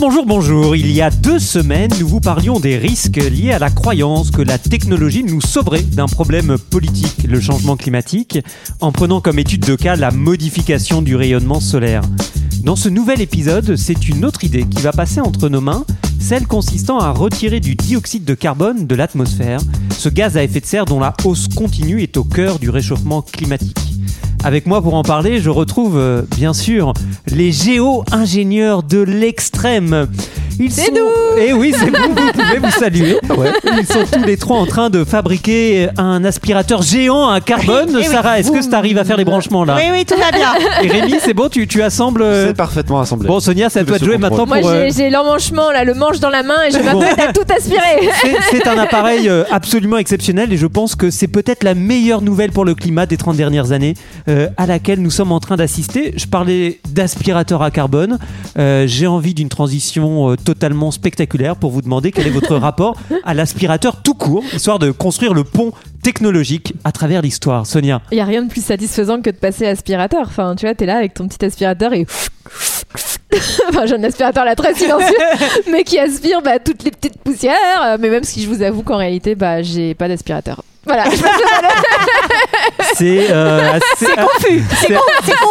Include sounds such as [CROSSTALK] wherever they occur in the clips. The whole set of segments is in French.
Bonjour, bonjour. Il y a deux semaines, nous vous parlions des risques liés à la croyance que la technologie nous sauverait d'un problème politique, le changement climatique, en prenant comme étude de cas la modification du rayonnement solaire. Dans ce nouvel épisode, c'est une autre idée qui va passer entre nos mains, celle consistant à retirer du dioxyde de carbone de l'atmosphère, ce gaz à effet de serre dont la hausse continue est au cœur du réchauffement climatique. Avec moi pour en parler, je retrouve euh, bien sûr les géo-ingénieurs de l'extrême. Ils C'est sont... nous Eh oui, c'est vous, vous pouvez vous saluer. [LAUGHS] Ils sont tous les trois en train de fabriquer un aspirateur géant à carbone. Eh oui. Sarah, est-ce que tu arrives à faire les branchements là? Oui, oui, tout va bien. Et Rémi, c'est bon, tu, tu assembles. euh, C'est parfaitement assemblé. Bon, Sonia, c'est à toi de jouer maintenant Moi, pour. euh, j'ai j'ai l'emmanchement, là, le manche dans la main et je Bon. m'apprête à tout aspirer. C'est- C'est un appareil euh, absolument exceptionnel et je pense que c'est peut-être la meilleure nouvelle pour le climat des 30 dernières années euh, à laquelle nous sommes en train d'assister. Je parlais d'aspirateur à carbone. Euh, J'ai envie d'une transition euh, totalement spectaculaire pour vous demander quel est votre [LAUGHS] rapport à l'aspirateur tout court, histoire de construire le pont technologique à travers l'histoire. Sonia. Il y a rien de plus satisfaisant que de passer aspirateur. Enfin, tu vois, t'es là avec ton petit aspirateur et. [LAUGHS] enfin, j'ai un aspirateur là très silencieux, [LAUGHS] mais qui aspire bah, toutes les petites poussières. Euh, Mais même si je vous avoue qu'en réalité, bah, j'ai pas d'aspirateur. Voilà. C'est euh, assez- confus. c'est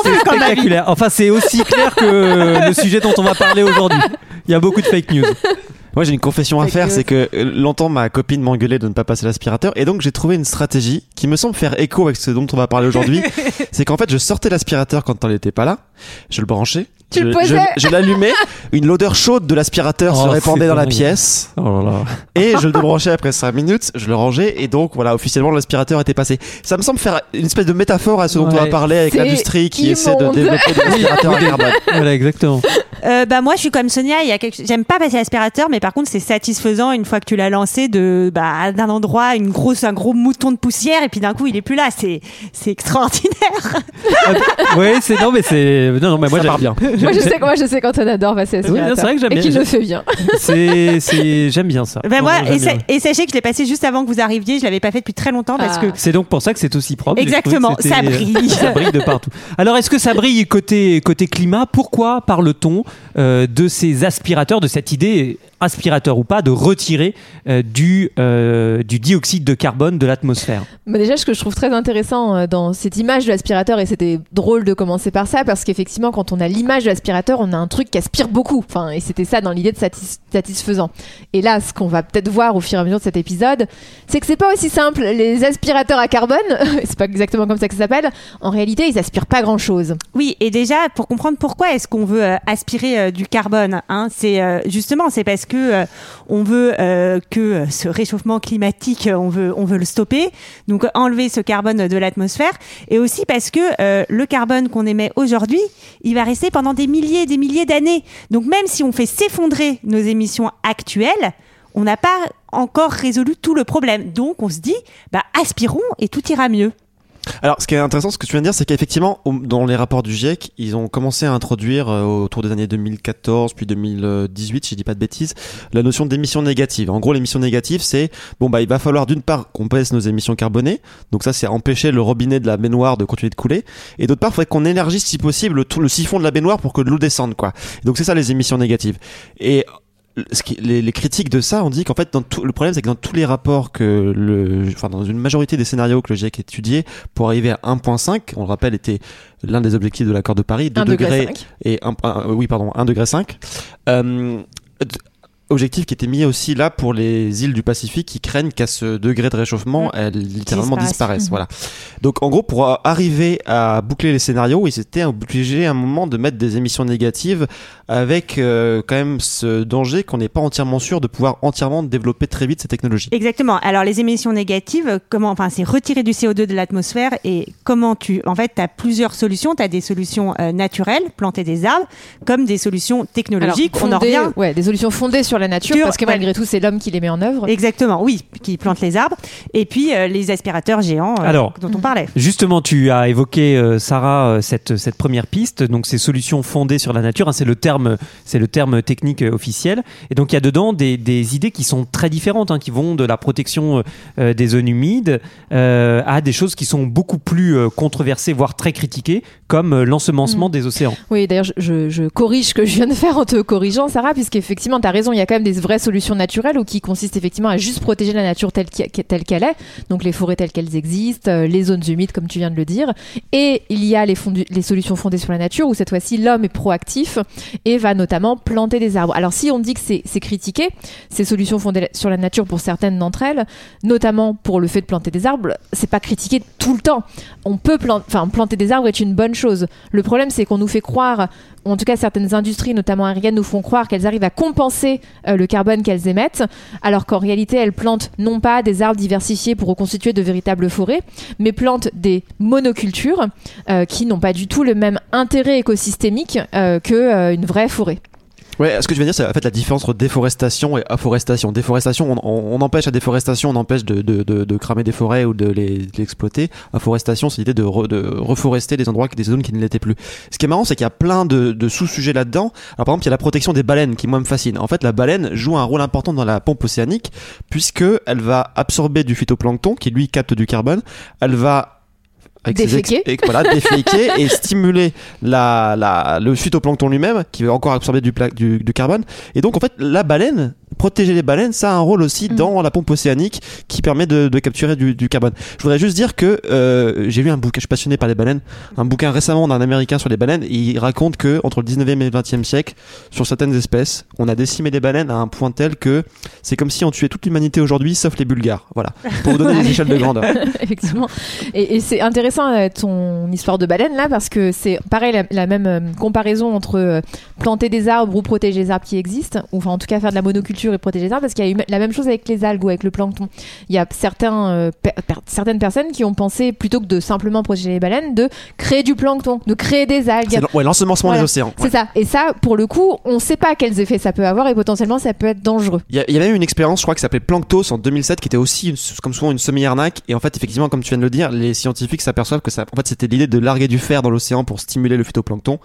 c'est spectaculaire. Enfin, c'est aussi clair que le sujet dont on va parler aujourd'hui. Il y a beaucoup de fake news. [LAUGHS] Moi j'ai une confession à faire, c'est que euh, longtemps ma copine m'engueulait de ne pas passer l'aspirateur et donc j'ai trouvé une stratégie qui me semble faire écho avec ce dont on va parler aujourd'hui. [LAUGHS] c'est qu'en fait je sortais l'aspirateur quand elle n'était pas là, je le branchais, Tu je, le je- posais. je l'allumais, une l'odeur chaude de l'aspirateur Oh, se répandait dans la pièce Oh là là. et je le débranchais après 5 minutes, je le rangeais et donc voilà officiellement l'aspirateur était passé. Ça me semble faire une espèce de métaphore à ce dont on va parler avec l'industrie qui essaie de développer des aspirateurs à carbone. [LAUGHS] Voilà, exactement. Euh, bah moi je suis comme Sonia, il y a quelque... j'aime pas passer l'aspirateur mais par contre c'est satisfaisant une fois que tu l'as lancé de bah d'un endroit une grosse un gros mouton de poussière et puis d'un coup il est plus là, c'est c'est extraordinaire. oui, c'est non mais c'est non non mais moi j'aime bien. [LAUGHS] Moi, je sais, moi, je sais quand on adore passer Oui, aspirateur. c'est vrai que j'aime Et bien. qu'il le fait bien. [LAUGHS] C'est c'est j'aime bien ça. Ben moi et, sa- et sachez que je l'ai passé juste avant que vous arriviez, je l'avais pas fait depuis très longtemps parce Ah. que C'est donc pour ça que c'est aussi propre. Exactement, ça brille. ça brille de partout. Alors, est-ce que ça brille côté, côté climat? Pourquoi parle-t-on euh, de ces aspirateurs, de cette idée, aspirateur ou pas, de retirer euh, du, euh, du dioxyde de carbone de l'atmosphère? Mais déjà, ce que je trouve très intéressant euh, dans cette image de l'aspirateur, et c'était drôle de commencer par ça, parce qu'effectivement, quand on a l'image l'aspirateur, on a un truc qui aspire beaucoup. Enfin, et c'était ça dans l'idée de satis- satisfaisant. Et là, ce qu'on va peut-être voir au fur et à mesure de cet épisode, c'est que c'est pas aussi simple. Les aspirateurs à carbone, [LAUGHS] c'est pas exactement comme ça que ça s'appelle. En réalité, ils aspirent pas grand-chose. Oui, et déjà pour comprendre pourquoi est-ce qu'on veut euh, aspirer euh, du carbone, hein, c'est euh, justement c'est parce que on veut que ce réchauffement climatique, on veut on veut le stopper, donc enlever ce carbone de l'atmosphère, et aussi parce que le carbone qu'on émet aujourd'hui, il va rester pendant des milliers et des milliers d'années. Donc même si on fait s'effondrer nos émissions actuelles, on n'a pas encore résolu tout le problème. Donc on se dit, bah aspirons et tout ira mieux. Alors, ce qui est intéressant, ce que tu viens de dire, c'est qu'effectivement, dans les rapports du GIEC, ils ont commencé à introduire euh, autour des années 2014 puis 2018, si je dis pas de bêtises, la notion d'émissions négatives. En gros, l'émission négative, c'est bon bah il va falloir d'une part qu'on baisse nos émissions carbonées, donc ça c'est empêcher le robinet de la baignoire de continuer de couler, et d'autre part, il faudrait qu'on élargisse si possible le siphon de la baignoire pour que l'eau descende quoi. Donc c'est ça les émissions négatives. Et ce qui- les, les critiques de ça, on dit qu'en fait, dans tout, le problème, c'est que dans tous les rapports que le, enfin, dans une majorité des scénarios que le GIEC étudié, pour arriver à 1.5, on le rappelle, était l'un des objectifs de l'accord de Paris, 2 1 degré degrés 5. et un, un- oui, pardon, 1 degré 5. Euh, d- objectif qui était mis aussi là pour les îles du Pacifique qui craignent qu'à ce degré de réchauffement, Mm. elles littéralement Disparaissent. disparaissent. Mhm. Voilà. Donc en gros, pour arriver à boucler les scénarios, ils étaient obligés à un moment de mettre des émissions négatives avec euh, quand même ce danger qu'on n'est pas entièrement sûr de pouvoir entièrement développer très vite ces technologies. Exactement. Alors les émissions négatives, comment enfin c'est retirer du CO2 de l'atmosphère et comment tu en fait tu as plusieurs solutions, tu as des solutions euh, naturelles, planter des arbres, comme des solutions technologiques, Alors, on en fondées- revient Ouais, des solutions fondées sur sur la nature, parce que ouais. malgré tout, c'est l'homme qui les met en œuvre. Exactement, oui, qui plante les arbres. Et puis euh, les aspirateurs géants euh, Alors. dont on parlait. Justement, tu as évoqué euh, Sarah cette cette première piste, donc ces solutions fondées sur la nature, hein, c'est le terme c'est le terme technique officiel. Et donc il y a dedans des, des idées qui sont très différentes, hein, qui vont de la protection euh, des zones humides euh, à des choses qui sont beaucoup plus euh, controversées, voire très critiquées, comme euh, l'ensemencement des océans. Oui, d'ailleurs, je, je- je corrige ce que je viens de faire en te corrigeant, Sarah, puisqu'effectivement, tu as raison, il y a quand même des vraies solutions naturelles ou qui consistent effectivement à juste protéger la nature telle qu'elle est, donc les forêts telles qu'elles existent, euh, les zones humides, comme tu viens de le dire. Et il y a les, solutions fondées sur la nature, où cette fois-ci, l'homme est proactif et va notamment planter des arbres. Alors, si on dit que c'est critiqué, ces solutions fondées sur la nature pour certaines d'entre elles, notamment pour le fait de planter des arbres, c'est pas critiqué tout le temps. On peut planter des arbres est une bonne chose. Le problème, c'est qu'on nous fait croire, en tout cas certaines industries, notamment aériennes, nous font croire qu'elles arrivent à compenser euh, le carbone qu'elles émettent, alors qu'en réalité, elles plantent non pas des arbres diversifiés pour reconstituer de véritables forêts, mais plantent des monocultures euh, qui n'ont pas du tout le même intérêt écosystémique euh, que euh, une vraie forêt. Ouais, ce que je veux dire, c'est en fait la différence entre déforestation et afforestation. Déforestation, on, on- on empêche la déforestation, on empêche de, de, de, de cramer des forêts ou de les, exploiter. Afforestation, c'est l'idée de, re- de reforester des endroits, des zones qui ne l'étaient plus. Ce qui est marrant, c'est qu'il y a plein de, de sous-sujets là-dedans. Alors par exemple, il y a la protection des baleines qui moi me fascine. En fait, la baleine joue un rôle important dans la pompe océanique puisque elle va absorber du phytoplancton qui lui capte du carbone. Elle va avec ses ex- Déféquer. et, voilà, déféquer et [LAUGHS] stimuler la, la, le phytoplancton lui-même qui va encore absorber du, pla- du, du carbone. Et donc en fait la baleine, protéger les baleines, ça a un rôle aussi dans la pompe océanique qui permet de, de capturer du, du carbone. Je voudrais juste dire que euh, j'ai lu un bouquin, je suis passionné par les baleines, un bouquin récemment d'un américain sur les baleines et il raconte que entre le 19e et le 20e siècle, sur certaines espèces, on a décimé les baleines à un point tel que c'est comme si on tuait toute l'humanité aujourd'hui sauf les Bulgares. Voilà, pour vous donner des échelles de grandeur. [LAUGHS] Effectivement. Et, et c'est intéressant euh, ton histoire de baleine là parce que c'est pareil la, la même euh, comparaison entre planter des arbres ou protéger les arbres qui existent, ou enfin en tout cas faire de la monoculture et protéger les arbres parce qu'il y a eu la même chose avec les algues ou avec le plancton. Il y a certains, euh, per- certaines personnes qui ont pensé plutôt que de simplement protéger les baleines, de créer du plancton, de créer des algues. Ouais, l'ensemencement Voilà. des océans. C'est ça. Et ça, pour le coup, on ne sait pas quels effets ça peut avoir et potentiellement ça peut être dangereux. Il y, y a même une expérience, je crois, qui s'appelait Planctos en 2007, qui était aussi, une- comme souvent, une semi-arnaque. Et en fait, effectivement, comme tu viens de le dire, les scientifiques s'aperçoivent que ça, en fait, c'était l'idée de larguer du fer dans l'océan pour stimuler le phytoplancton.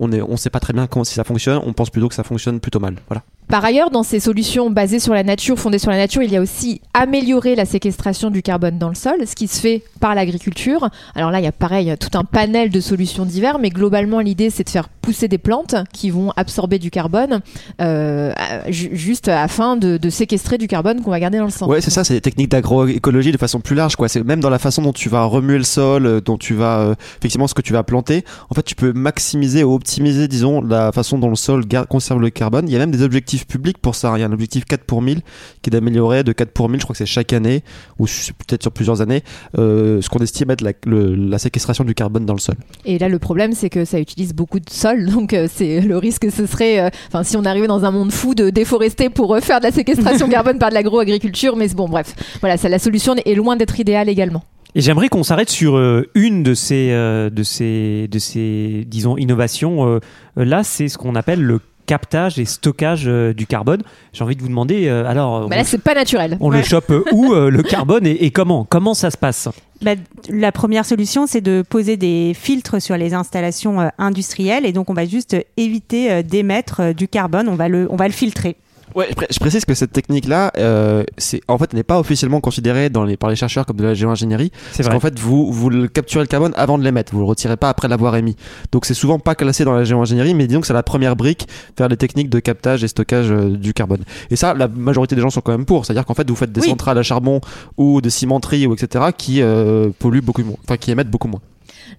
On est, on sait pas très bien comment, si ça fonctionne. On pense plutôt que ça fonctionne plutôt mal. Voilà. Par ailleurs, dans ces solutions basées sur la nature, fondées sur la nature, il y a aussi améliorer la séquestration du carbone dans le sol, ce qui se fait par l'agriculture. Alors là, il y a pareil tout un panel de solutions diverses, mais globalement, l'idée, c'est de faire pousser des plantes qui vont absorber du carbone, euh, ju- juste afin de, de séquestrer du carbone qu'on va garder dans le sang. Ouais, c'est ça, c'est des techniques d'agroécologie de façon plus large, quoi. C'est même dans la façon dont tu vas remuer le sol, euh, dont tu vas, euh, effectivement, ce que tu vas planter. En fait, tu peux maximiser ou optimiser, disons, la façon dont le sol conserve le carbone. Il y a même des objectifs publics pour ça. Il y a un objectif 4 pour 1000 qui est d'améliorer de 4 pour 1000, je crois que c'est chaque année, ou peut-être sur plusieurs années, euh, ce qu'on estime être la, le- la séquestration du carbone dans le sol. Et là, le problème, c'est que ça utilise beaucoup de sol, [LAUGHS] donc euh, c'est le risque, ce serait, euh, enfin, si on arrivait dans un monde fou de déforester pour euh, faire de la séquestration [LAUGHS] carbone par de l'agroagriculture, mais bon, bref, voilà, ça, la solution est loin d'être idéale également. Et j'aimerais qu'on s'arrête sur euh, une de ces, euh, de ces, de ces, disons, innovations. Euh, là, c'est ce qu'on appelle le captage et stockage euh, du carbone. J'ai envie de vous demander, euh, alors, Bah on, là, c'est pas naturel. on le chope euh, où euh, le carbone et, et comment? Comment ça se passe? Bah, la première solution, c'est de poser des filtres sur les installations euh, industrielles et donc on va juste éviter euh, d'émettre euh, du carbone, on va le, on va le filtrer. Ouais, je, pré- je précise que cette technique-là, euh, c'est en fait n'est pas officiellement considérée dans les, par les chercheurs comme de la géoingénierie. C'est Parce qu'en fait, vous, vous le capturez le carbone avant de l'émettre, vous le retirez pas après l'avoir émis. Donc c'est souvent pas classé dans la géoingénierie, mais disons que c'est la première brique vers les techniques de captage et stockage euh, du carbone. Et ça, la majorité des gens sont quand même pour. C'est-à-dire qu'en fait, vous faites des Oui. centrales à charbon ou des cimenteries ou etc. qui euh, polluent beaucoup moins, enfin qui émettent beaucoup moins.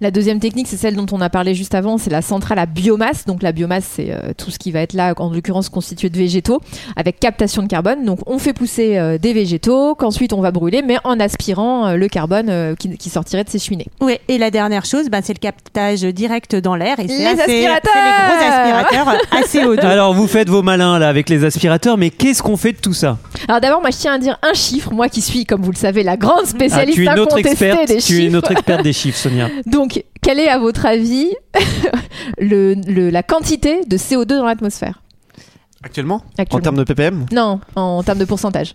La deuxième technique, c'est celle dont on a parlé juste avant, c'est la centrale à biomasse. Donc la biomasse, c'est euh, tout ce qui va être là, en l'occurrence constitué de végétaux, avec captation de carbone. Donc on fait pousser euh, des végétaux, qu'ensuite on va brûler, mais en aspirant euh, le carbone euh, qui, qui sortirait de ces cheminées. Ouais, et la dernière chose, ben, c'est le captage direct dans l'air. Et Les c'est assez- aspirateurs c'est les gros aspirateurs à CO2. Alors, vous faites vos malins là avec les aspirateurs, mais qu'est-ce qu'on fait de tout ça? Alors d'abord, moi je tiens à dire un chiffre, moi qui suis, comme vous le savez, la grande Ah, spécialiste Tu es notre incontestée experte. des Tu es chiffres. notre experte des chiffres, Sonia. [LAUGHS] Donc, quelle est à votre avis [LAUGHS] le, le- la quantité de CO2 dans l'atmosphère? Actuellement, En termes de ppm Non, en termes de pourcentage.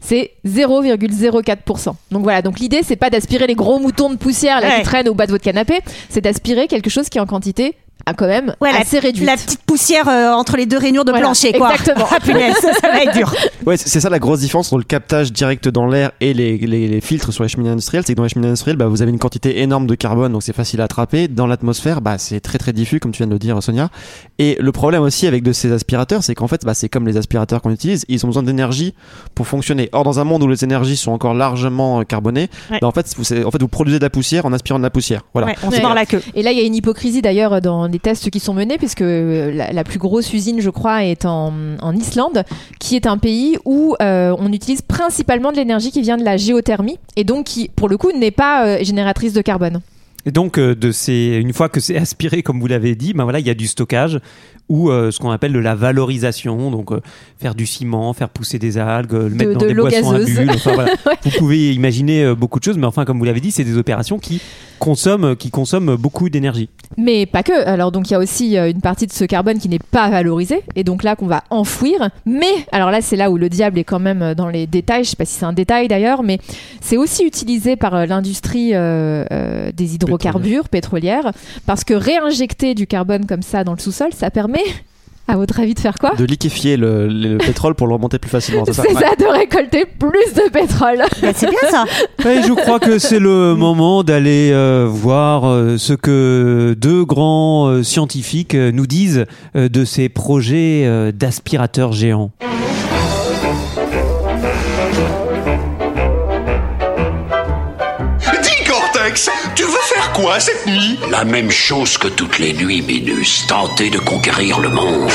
C'est 0,04%. Donc voilà, donc l'idée c'est pas d'aspirer les gros moutons de poussière là Ouais. qui traînent au bas de votre canapé, c'est d'aspirer quelque chose qui est en quantité à quand même Ouais, la- assez réduite. La petite poussière euh, entre les deux rainures de Voilà, plancher, quoi. exactement. [LAUGHS] Ah, punaise, ça, ça va être dur. Ouais, c'est ça la grosse différence entre le captage direct dans l'air et les, les- les filtres sur les cheminées industrielles. C'est que dans les cheminées industrielles, bah, vous avez une quantité énorme de carbone, donc c'est facile à attraper. Dans l'atmosphère, bah, c'est très très diffus, comme tu viens de le dire, Sonia. Et le problème aussi avec de ces aspirateurs, c'est qu'en fait, bah, c'est comme les aspirateurs qu'on utilise, ils ont besoin d'énergie pour fonctionner. Or, dans un monde où les énergies sont encore largement euh, carbonées, Ouais. bah, en, fait, vous, en fait, vous produisez de la poussière en aspirant de la poussière. Voilà. Ouais, on se Ouais. mord la queue. Et là, il y a une hypocrisie d'ailleurs dans les tests qui sont menés, puisque euh, la, la plus grosse usine, je crois, est en, en Islande, qui est un pays où euh, on utilise principalement de l'énergie qui vient de la géothermie, et donc qui, pour le coup, n'est pas euh, génératrice de carbone. Et donc, de ces, une fois que c'est [LAUGHS] aspiré, comme vous l'avez dit, ben voilà, il y a du stockage ou euh, ce qu'on appelle de la valorisation, donc euh, faire du ciment, faire pousser des algues, le mettre dans de des boissons à bulles. Enfin, voilà. [LAUGHS] Ouais. Vous pouvez imaginer euh, beaucoup de choses, mais enfin, comme vous l'avez dit, c'est des opérations qui consomment, qui consomment beaucoup d'énergie. Mais pas que. Alors donc il y a aussi euh, une partie de ce carbone qui n'est pas valorisé et donc là qu'on va enfouir. Mais alors là c'est là où le diable est quand même euh, dans les détails. Je sais pas si c'est un détail d'ailleurs, mais c'est aussi utilisé par euh, l'industrie euh, euh, des hydrocarbures pétrolières parce que réinjecter du carbone comme ça dans le sous-sol, ça permet, à votre avis, de faire quoi De liquéfier le, le- le pétrole pour le remonter plus facilement. C'est ça, C'est Ouais. ça, de récolter plus de pétrole. Bah, c'est bien ça. [LAUGHS] Et je crois que c'est le [LAUGHS] moment d'aller euh, voir euh, ce que deux grands euh, scientifiques euh, nous disent euh, de ces projets euh, d'aspirateurs géants. Quoi cette nuit La même chose que toutes les nuits, Minus, tenter de conquérir le monde.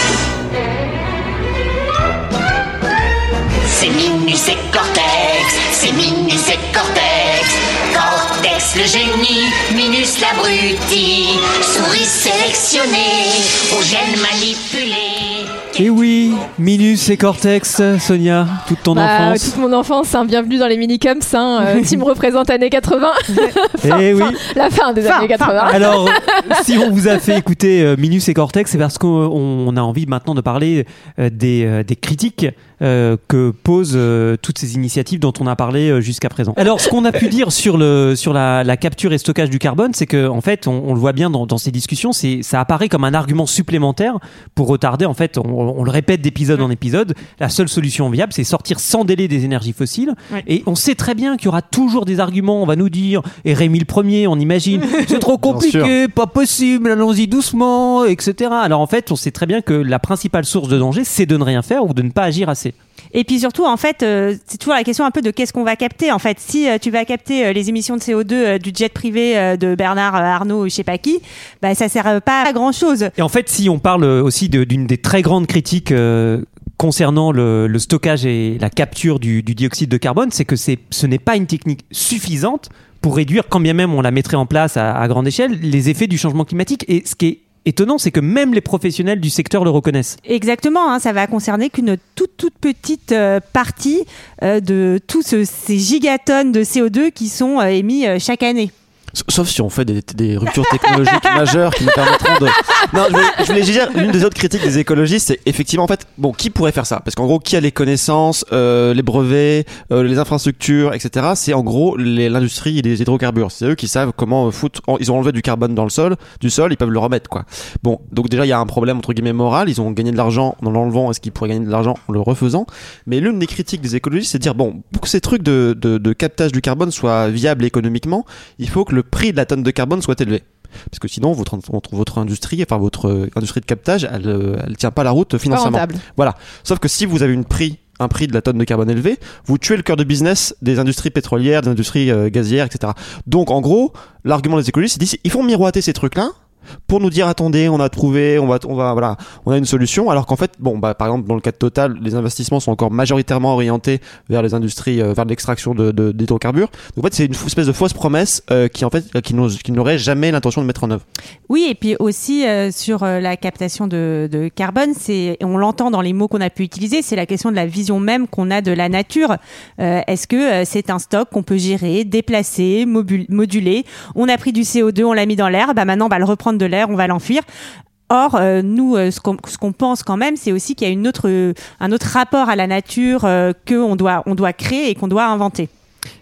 C'est Minus et Cortex, c'est Minus et Cortex. Cortex le génie, Minus l'abruti. Souris sélectionnée, aux gènes manipulés. Et oui, Minus et Cortex, Sonia, toute ton Bah, enfance. toute mon enfance, hein, bienvenue dans les minicums. Hein, euh, [LAUGHS] team représente années 80, Eh [LAUGHS] oui. la fin des Fin, années fin. 80. Alors, [LAUGHS] si on vous a fait écouter euh, Minus et Cortex, c'est parce qu'on on a envie maintenant de parler euh, des, euh, des critiques euh, que posent euh, toutes ces initiatives dont on a parlé euh, jusqu'à présent. Alors, ce qu'on a pu dire sur, le, sur la, la capture et stockage du carbone, c'est que en fait, on, on le voit bien dans, dans ces discussions, c'est ça apparaît comme un argument supplémentaire pour retarder. En fait, on, on le répète d'épisode en épisode, la seule solution viable, c'est sortir sans délai des énergies fossiles. Ouais. Et on sait très bien qu'il y aura toujours des arguments. On va nous dire, et Rémi le premier, on imagine, [LAUGHS] c'est trop compliqué, pas possible, allons-y doucement, etc. Alors en fait, on sait très bien que la principale source de danger, c'est de ne rien faire ou de ne pas agir assez. Et puis surtout, en fait, euh, c'est toujours la question un peu de qu'est-ce qu'on va capter. En fait, si euh, tu vas capter euh, les émissions de CO2 euh, du jet privé de Bernard Arnault ou je sais pas qui, bah ça sert pas à grand chose. Et en fait, si on parle aussi d'une des très grandes critiques concernant le, stockage et la capture du, dioxyde de carbone, c'est que ce n'est pas une technique suffisante pour réduire, quand bien même on la mettrait en place à, à grande échelle, les effets du changement climatique. Et ce qui est étonnant, c'est que même les professionnels du secteur le reconnaissent. Exactement, hein, ça va concerner qu'une toute toute petite euh, partie euh, de tous ce- ces gigatonnes de CO2 qui sont euh, émis chaque année. Sauf si on fait des, des ruptures technologiques [LAUGHS] majeures qui nous permettront de. Non, je voulais, je voulais dire, l'une des autres critiques des écologistes, c'est effectivement, en fait, bon, qui pourrait faire ça? Parce qu'en gros, qui a les connaissances, euh, les brevets, euh, les infrastructures, etc. C'est en gros l'industrie les hydrocarbures. C'est eux qui savent comment euh, foutre. Ils ont enlevé du carbone dans le sol, du sol, ils peuvent le remettre, quoi. Bon, donc déjà, il y a un problème entre guillemets moral. Ils ont gagné de l'argent en l'enlevant. Est-ce qu'ils pourraient gagner de l'argent en le refaisant? Mais l'une des critiques des écologistes, c'est de dire bon, pour que ces trucs de, de, de captage du carbone soient viables économiquement, il faut que le prix de la tonne de carbone soit élevé. Parce que sinon, votre, votre, industrie, enfin votre euh, industrie de captage, elle, euh, elle tient pas la route Pas financièrement. rentable. Sauf que si vous avez une prix, un prix de la tonne de carbone élevé, vous tuez le cœur de business des industries pétrolières, des industries euh, gazières, etc. Donc en gros, l'argument des écologistes, c'est qu'ils font miroiter ces trucs-là pour nous dire attendez, on a trouvé, on va, on va, voilà, on a une solution. Alors qu'en fait, bon, bah par exemple dans le cas de Total, les investissements sont encore majoritairement orientés vers les industries, euh, vers l'extraction de, de, d'hydrocarbures. Donc en fait, c'est une espèce de fausse promesse euh, qui en fait, euh, qui qui n'aurait jamais l'intention de mettre en œuvre. Oui, et puis aussi euh, sur la captation de, de carbone, c'est on l'entend dans les mots qu'on a pu utiliser, c'est la question de la vision même qu'on a de la nature. Est-ce que c'est un stock qu'on peut gérer, déplacer, moduler? On a pris du CO2, on l'a mis dans l'air, bah maintenant on va le reprendre de l'air, on va l'enfuir. Or, euh, nous, euh, ce qu'on pense quand même, c'est aussi qu'il y a une autre, euh, un autre rapport à la nature qu'on doit, on doit créer et qu'on doit inventer.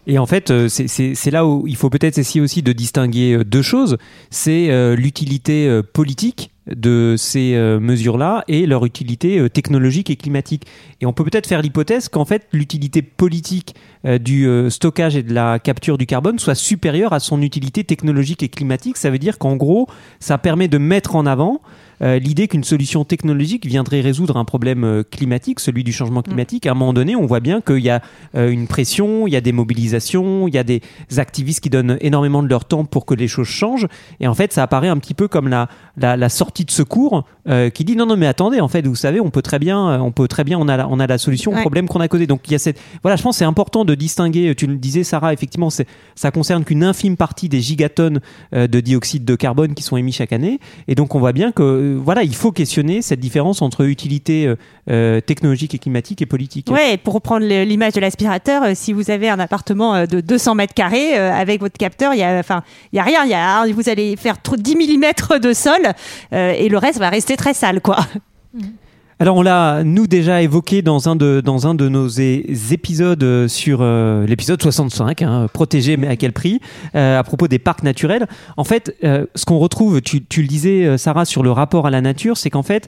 Et en fait, c'est- là où il faut peut-être essayer aussi de distinguer deux choses. C'est l'utilité politique de ces euh, mesures-là et leur utilité euh, technologique et climatique. Et on peut peut-être faire l'hypothèse qu'en fait, l'utilité politique euh, du stockage et de la capture du carbone soit supérieure à son utilité technologique et climatique. Ça veut dire qu'en gros, ça permet de mettre en avant euh, l'idée qu'une solution technologique viendrait résoudre un problème euh, climatique, celui du changement climatique. À un moment donné, on voit bien qu'il y a euh, une pression, il y a des mobilisations, il y a des activistes qui donnent énormément de leur temps pour que les choses changent. Et en fait, ça apparaît un petit peu comme la, la, la sortie de secours euh, qui dit non, non, mais attendez, en fait, vous savez, on peut très bien, on peut très bien, on a la, on a la solution au Ouais. problème qu'on a causé. Donc il y a cette, voilà, je pense que c'est important de distinguer. Tu le disais, Sarah, effectivement, c'est, ça concerne qu'une infime partie des gigatonnes de dioxyde de carbone qui sont émis chaque année. Et donc on voit bien que, euh, voilà, il faut questionner cette différence entre utilité euh, euh, technologique et climatique et politique. Ouais, et pour reprendre l'image de l'aspirateur, euh, si vous avez un appartement de 200 mètres carrés avec votre capteur, il y a, enfin, il y a rien. Il y a, vous allez faire trop 10 mm de sol euh, et le reste va rester très sale, quoi. Alors on l'a nous déjà évoqué dans un de dans un de nos épisodes euh, sur euh, l'épisode 65, hein, protéger mais à quel prix, euh, à propos des parcs naturels. En fait, ce qu'on retrouve, tu, tu le disais Sarah sur le rapport à la nature, c'est qu'en fait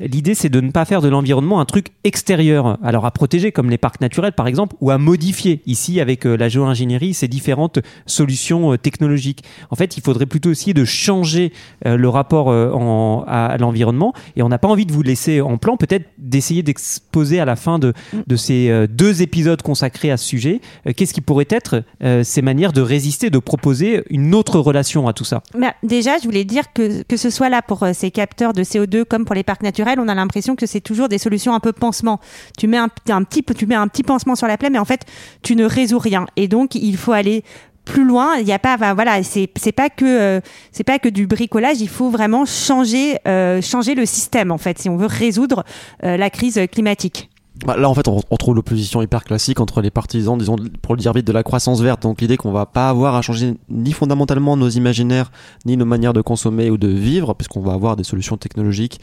l'idée c'est de ne pas faire de l'environnement un truc extérieur, alors à protéger comme les parcs naturels par exemple, ou à modifier ici avec la géo-ingénierie ces différentes solutions technologiques. En fait, il faudrait plutôt essayer de changer le rapport à, l'environnement et on n'a pas envie de vous laisser en plan, peut-être d'essayer d'exposer à la fin de, de ces euh, deux épisodes consacrés à ce sujet, euh, qu'est-ce qui pourrait être euh, ces manières de résister, de proposer une autre relation à tout ça? Mais déjà, je voulais dire que que ce soit là pour ces capteurs de CO2 comme pour les parcs naturels, on a l'impression que c'est toujours des solutions un peu pansement. Tu mets un, un petit tu mets un petit pansement sur la plaie, mais en fait, tu ne résous rien. Et donc, il faut aller plus loin. Il n'y a pas, voilà, c'est pas que euh, c'est pas que du bricolage. Il faut vraiment changer euh, changer le système en fait si on veut résoudre euh, la crise climatique. Bah, là, en fait, on, on trouve l'opposition hyper classique entre les partisans, disons, pour le dire vite, de la croissance verte. Donc, l'idée qu'on va pas avoir à changer ni fondamentalement nos imaginaires, ni nos manières de consommer ou de vivre, puisqu'on va avoir des solutions technologiques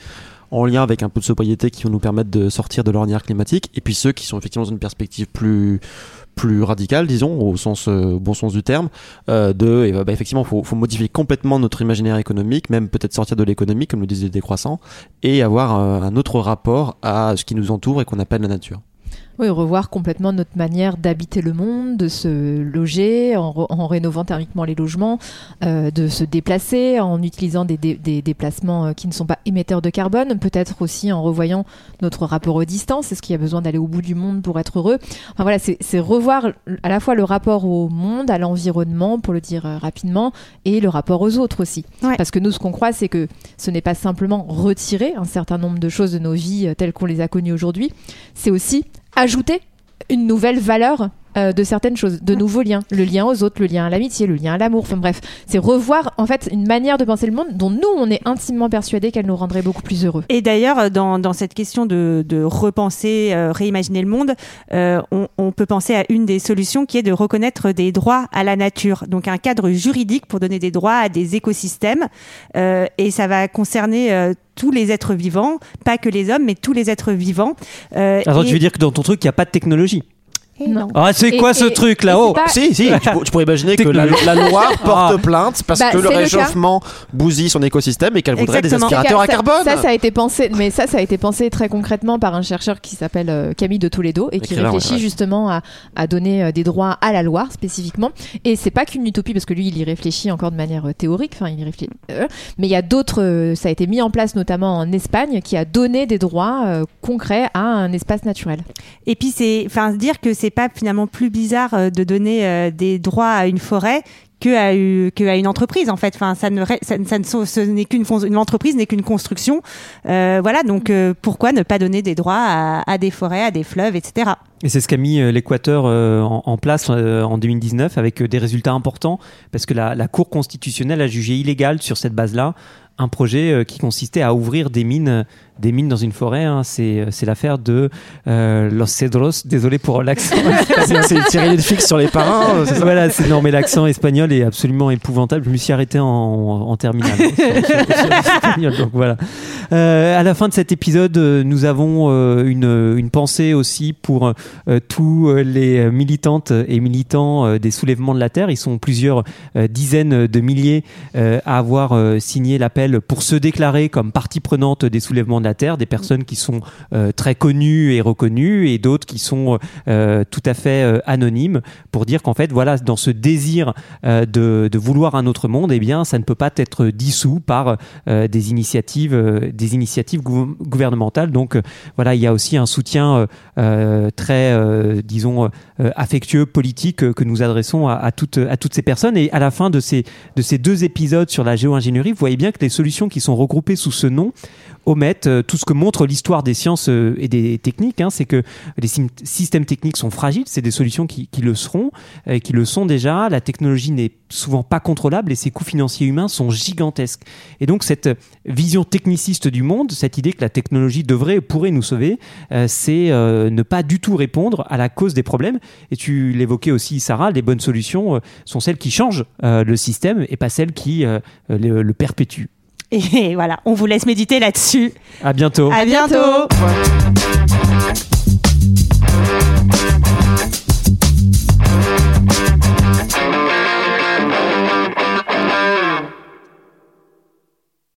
en lien avec un peu de sobriété qui vont nous permettre de sortir de l'ornière climatique. Et puis ceux qui sont effectivement dans une perspective plus plus radicale, disons, au sens euh, au bon sens du terme, euh, de et, bah, effectivement, faut, faut modifier complètement notre imaginaire économique, même peut-être sortir de l'économie, comme le disait décroissant, et avoir euh, un autre rapport à ce qui nous entoure et qu'on appelle la nature. Oui, revoir complètement notre manière d'habiter le monde, de se loger en, rénovant thermiquement les logements, euh, de se déplacer en utilisant des, dé- des déplacements euh, qui ne sont pas émetteurs de carbone, peut-être aussi en revoyant notre rapport aux distances. Est-ce qu'il y a besoin d'aller au bout du monde pour être heureux? Enfin voilà, c'est revoir à la fois le rapport au monde, à l'environnement, pour le dire euh, rapidement, et le rapport aux autres aussi. Ouais. Parce que nous, ce qu'on croit, c'est que ce n'est pas simplement retirer un certain nombre de choses de nos vies telles qu'on les a connues aujourd'hui, c'est aussi ajouter une nouvelle valeur euh, de certaines choses, de nouveaux liens, le lien aux autres, le lien à l'amitié, le lien à l'amour, enfin bref, c'est revoir en fait une manière de penser le monde dont nous on est intimement persuadés qu'elle nous rendrait beaucoup plus heureux. Et d'ailleurs, euh, dans, dans cette question de, de repenser, euh, réimaginer le monde, euh, on, on peut penser à une des solutions qui est de reconnaître des droits à la nature. Donc un cadre juridique pour donner des droits à des écosystèmes. Euh, et ça va concerner euh, tous les êtres vivants, pas que les hommes, mais tous les êtres vivants. Euh, Attends, et- tu veux dire que dans ton truc, il n'y a pas de technologie? Et non. Ah, c'est quoi et- ce truc là-haut pas- Si, si, tu, pour- tu pourrais imaginer que la, la loi porte Ah. plainte parce Bah, que le réchauffement bousille son écosystème et qu'elle voudrait Exactement. des aspirateurs à carbone. Ça, ça a été pensé, mais ça, ça a été pensé très concrètement par un chercheur qui s'appelle euh, Camille de Toledo et qui réfléchit ouais, ouais. justement à, à donner euh, des droits à la Loire spécifiquement. Et c'est pas qu'une utopie parce que lui, il y réfléchit encore de manière euh, théorique. Enfin, il y réfléchit. euh, mais il y a d'autres. euh, ça a été mis en place notamment en Espagne, qui a donné des droits euh, concrets à un espace naturel. Et puis c'est, enfin, se dire que c'est pas finalement plus bizarre euh, de donner euh, des droits à une forêt que à, une entreprise en fait. Enfin, ça ne, ça, ne- ce n'est qu'une une entreprise n'est qu'une construction. Euh, voilà, donc pourquoi ne pas donner des droits à, des forêts, à des fleuves, etc. Et c'est ce qu'a mis l'Équateur en, place en 2019 avec des résultats importants parce que la, Cour constitutionnelle a jugé illégal sur cette base-là un projet qui consistait à ouvrir des mines, des mines dans une forêt. hein. C'est euh, c'est l'affaire de euh, Los Cedros. Désolé pour l'accent. [LAUGHS] c'est une série Netflix sur les parrains. euh, ça voilà, c'est non mais l'accent espagnol est absolument épouvantable. Je me suis arrêté en, en terminale. [LAUGHS] donc voilà. Euh, à la fin de cet épisode, nous avons une, une pensée aussi pour tous les militantes et militants des soulèvements de la terre. Ils sont plusieurs dizaines de milliers à avoir signé l'appel pour se déclarer comme partie prenante des soulèvements de terre, des personnes qui sont euh, très connues et reconnues et d'autres qui sont euh, tout à fait euh, anonymes pour dire qu'en fait, voilà, dans ce désir de, vouloir un autre monde, eh bien, ça ne peut pas être dissous par des initiatives, des initiatives gou- gouvernementales. Donc, voilà, il y a aussi un soutien très, disons, affectueux, politique que nous adressons à, à toutes, à toutes ces personnes. Et à la fin de ces, de ces deux épisodes sur la géo-ingénierie, vous voyez bien que les solutions qui sont regroupées sous ce nom omettent euh, tout ce que montre l'histoire des sciences euh, et des techniques. hein. c'est que les systèmes techniques sont fragiles, c'est des solutions qui, le seront, qui le sont déjà. La technologie n'est souvent pas contrôlable et ses coûts financiers humains sont gigantesques. Et donc cette vision techniciste du monde, cette idée que la technologie devrait et pourrait nous sauver, euh, c'est ne pas du tout répondre à la cause des problèmes. Et tu l'évoquais aussi, Sarah, les bonnes solutions sont celles qui changent le système et pas celles qui le perpétuent. Et voilà, on vous laisse méditer là-dessus. À bientôt. À bientôt.